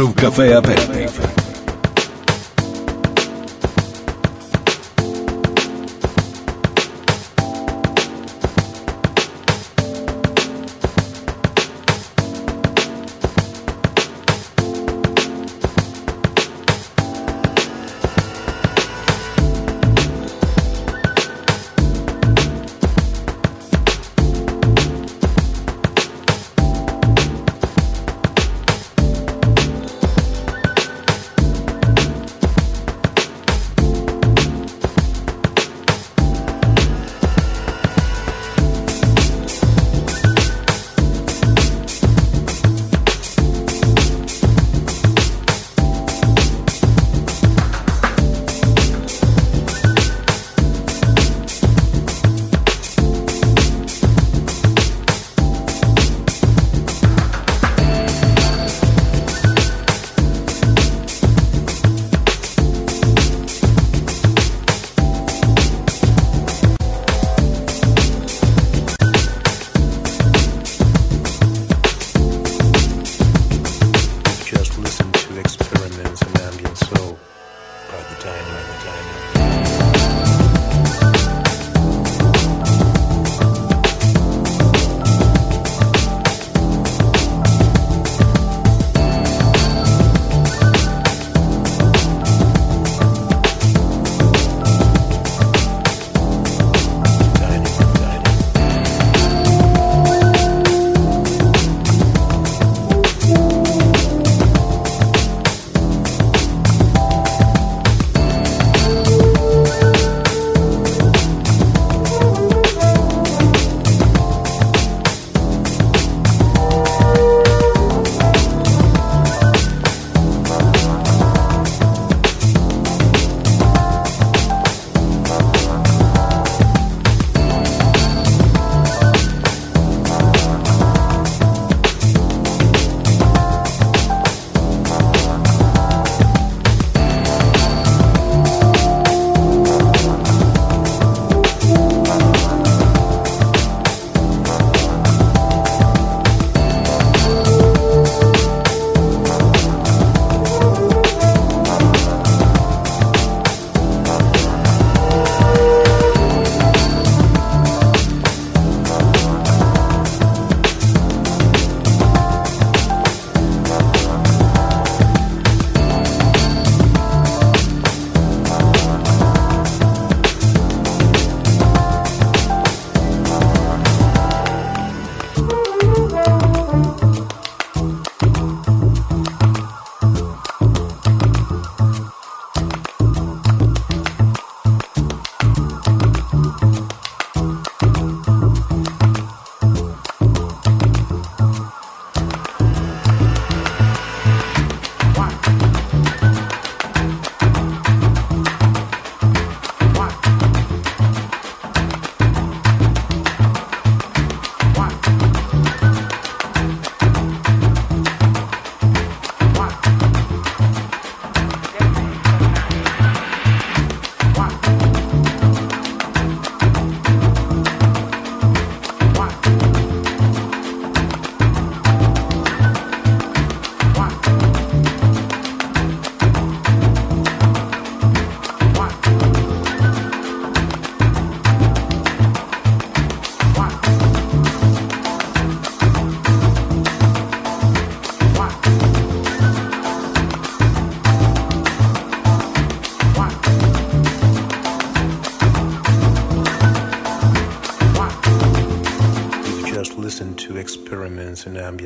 para o Café Aperitivo.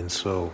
And so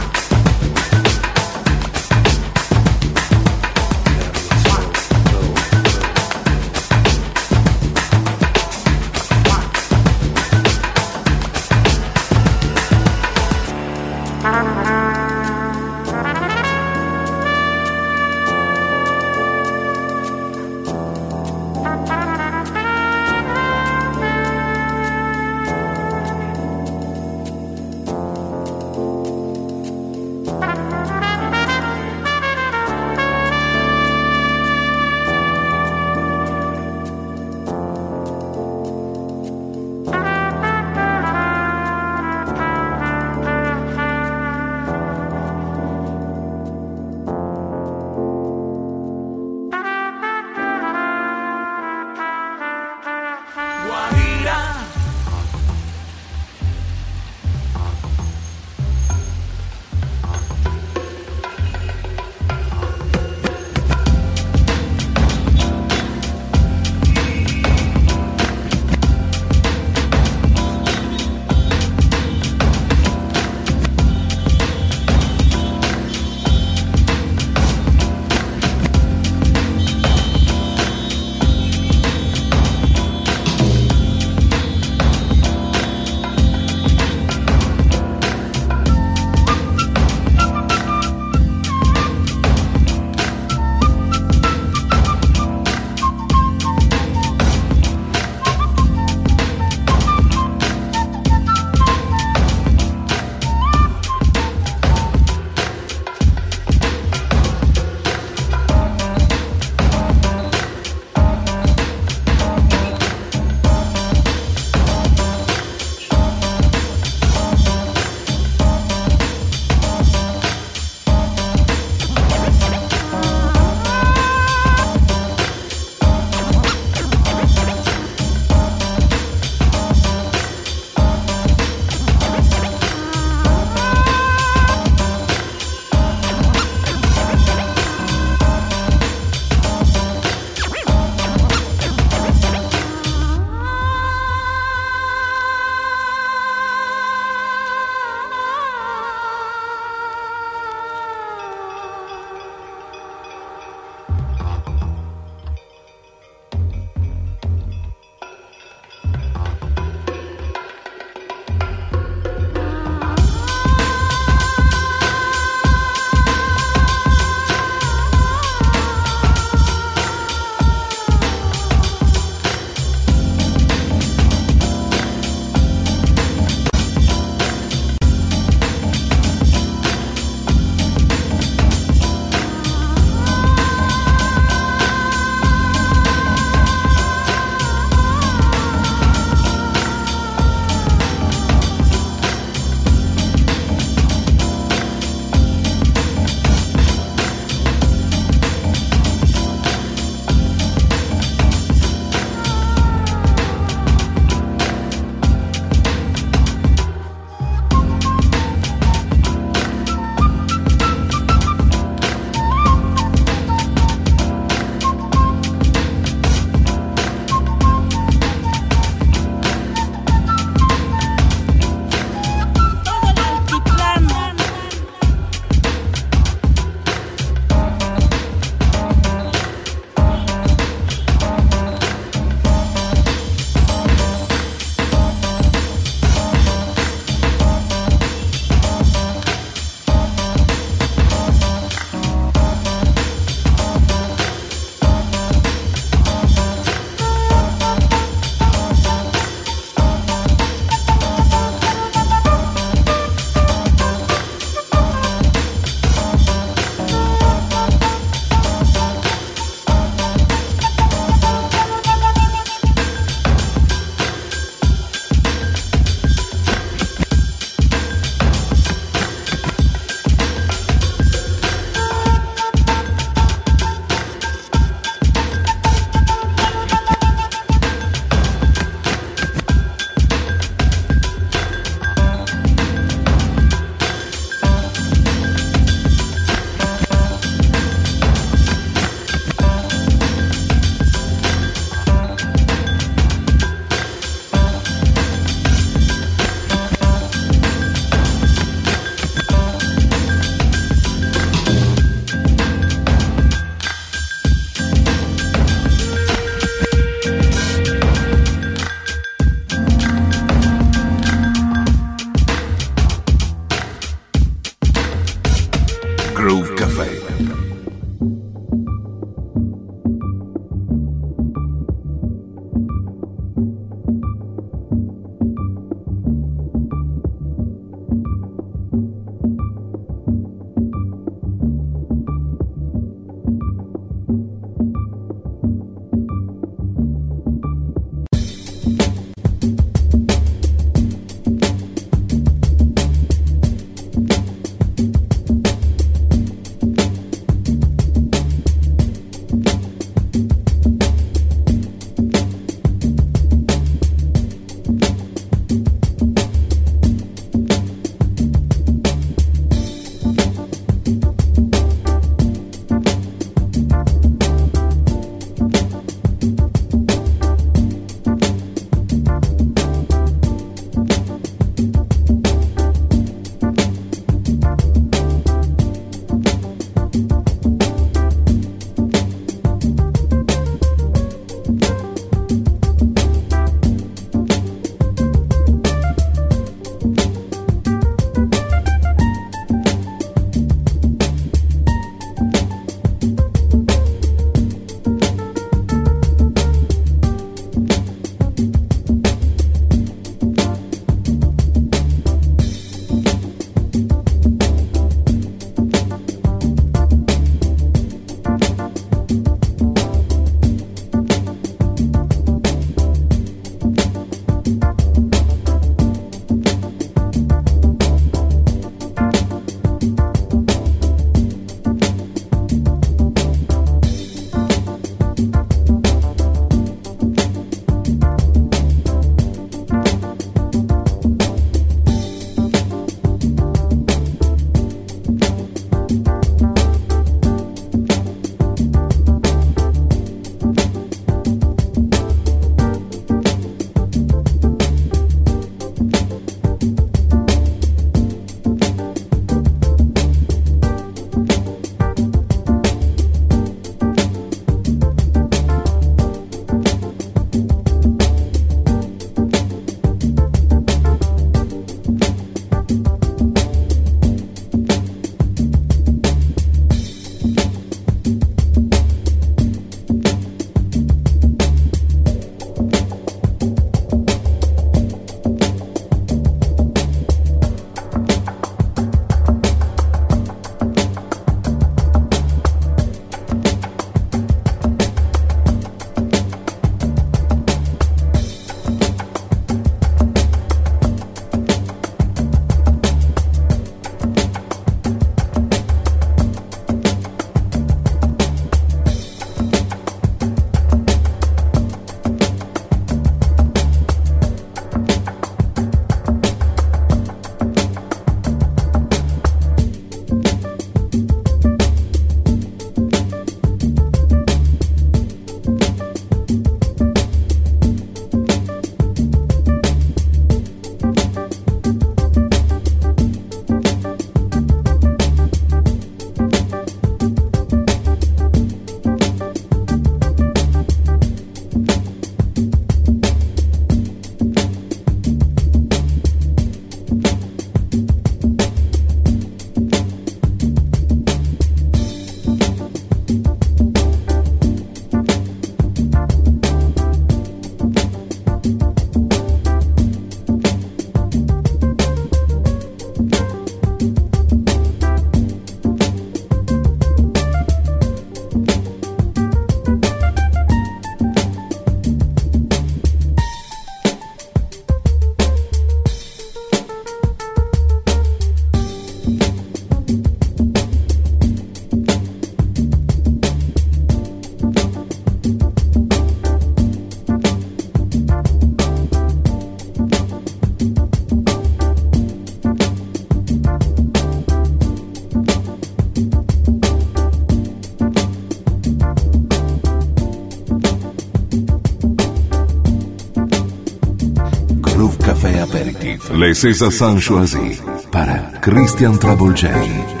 César Sanchoisi para Christian Travolgei.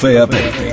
Café Aperitif.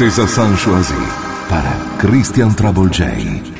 Princesa San Joasim para Christian Travolgei.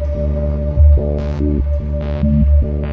Thank you.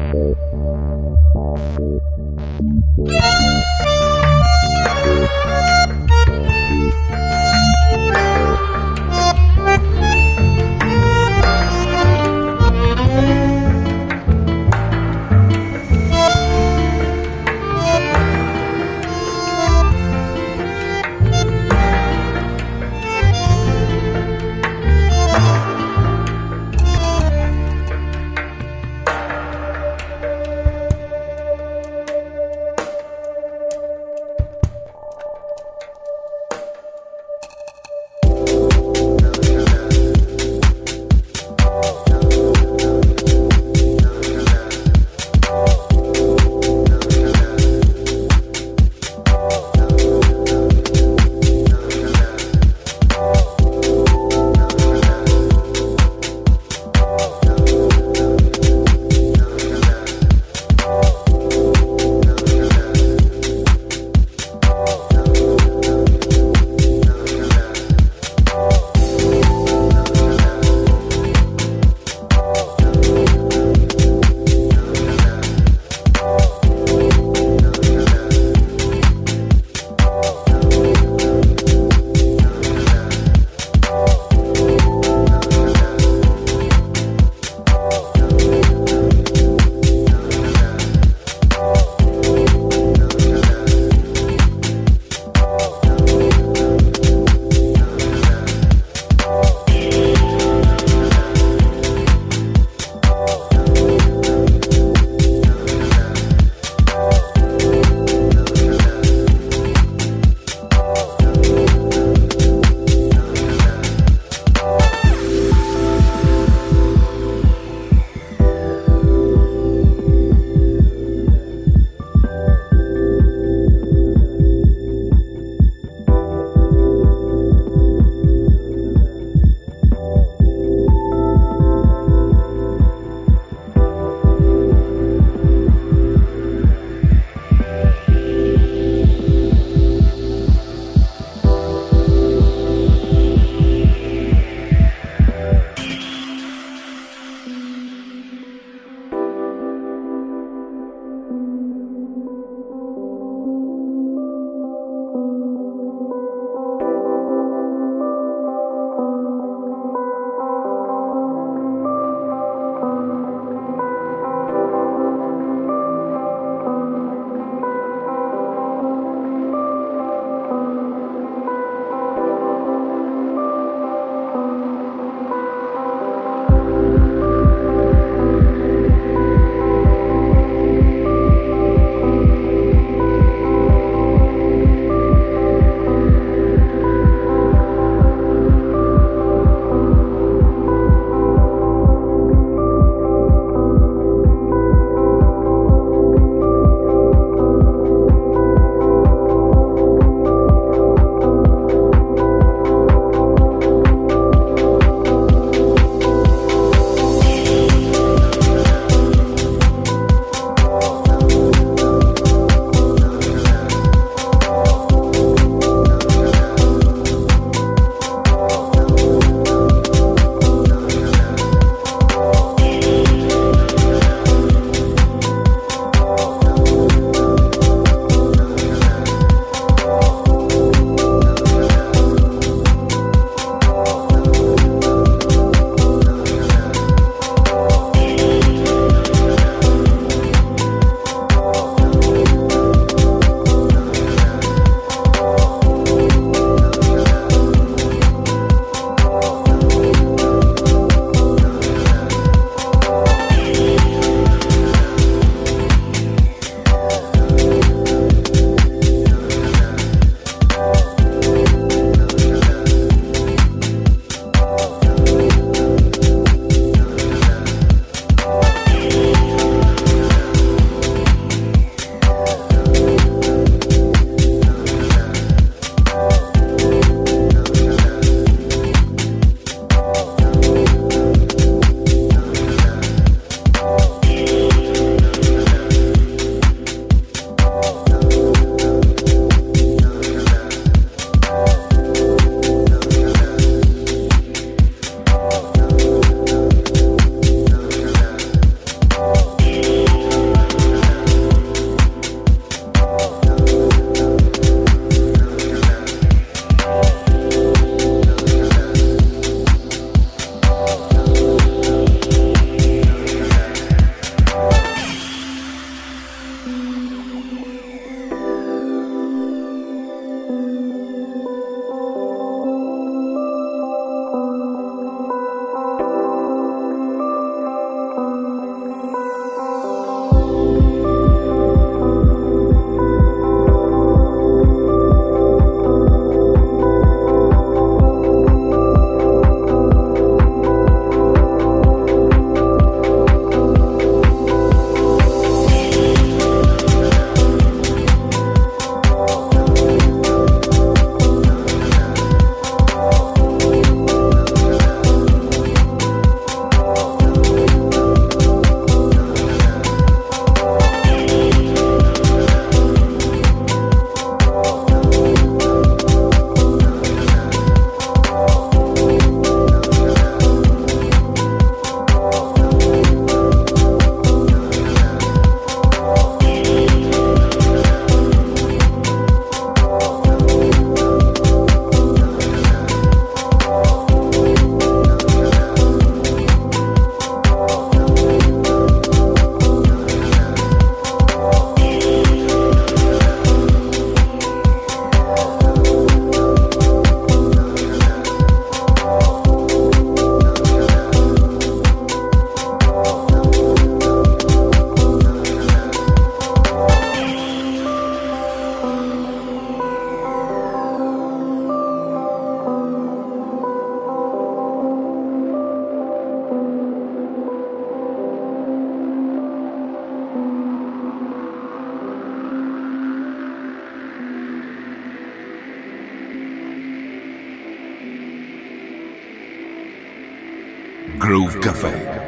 Groove Cafe.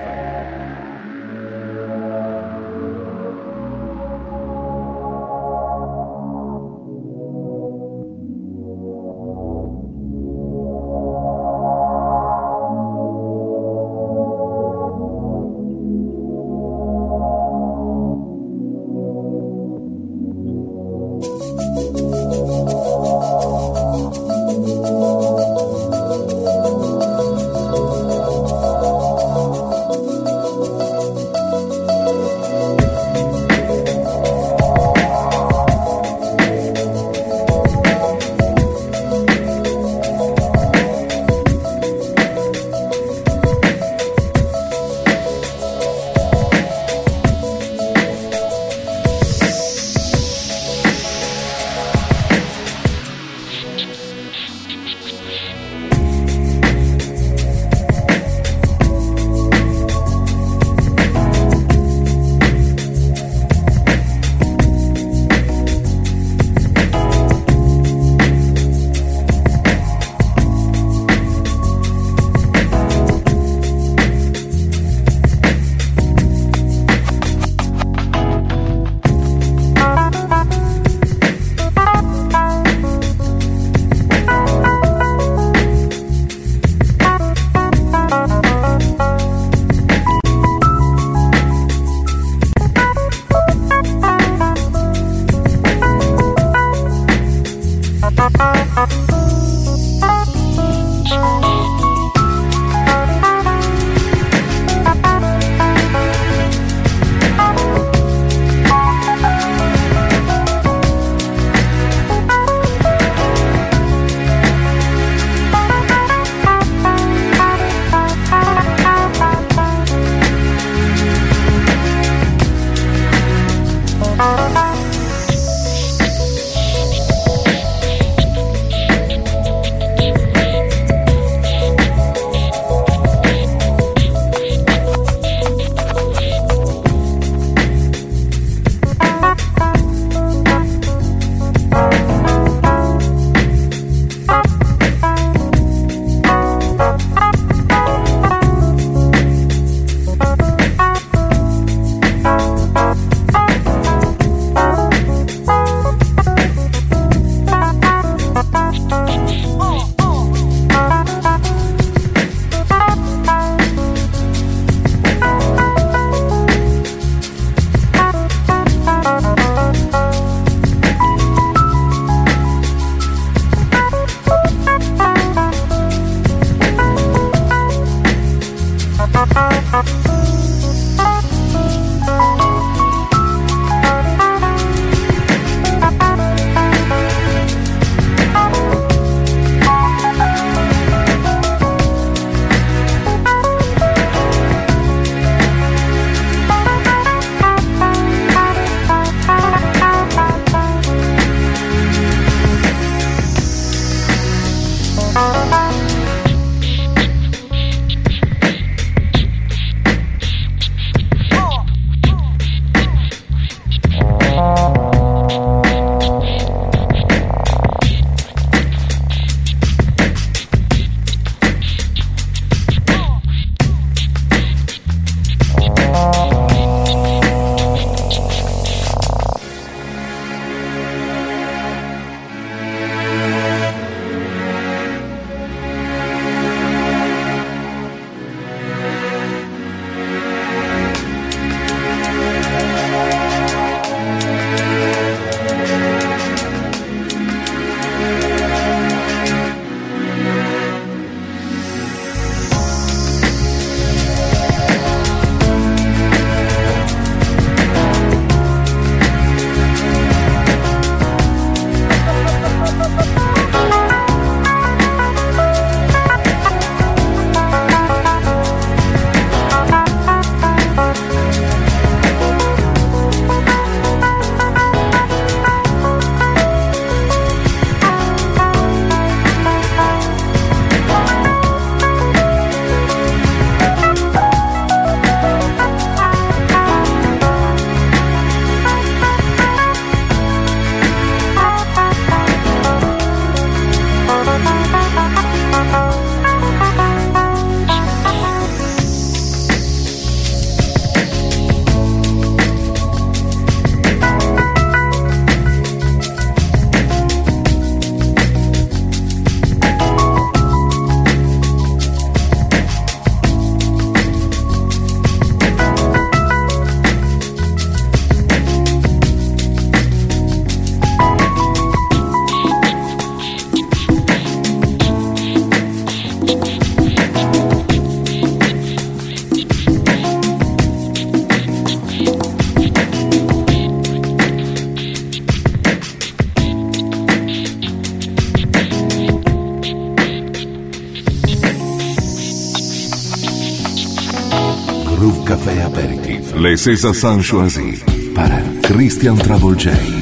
César Sanchoisi para Christian Travolgei.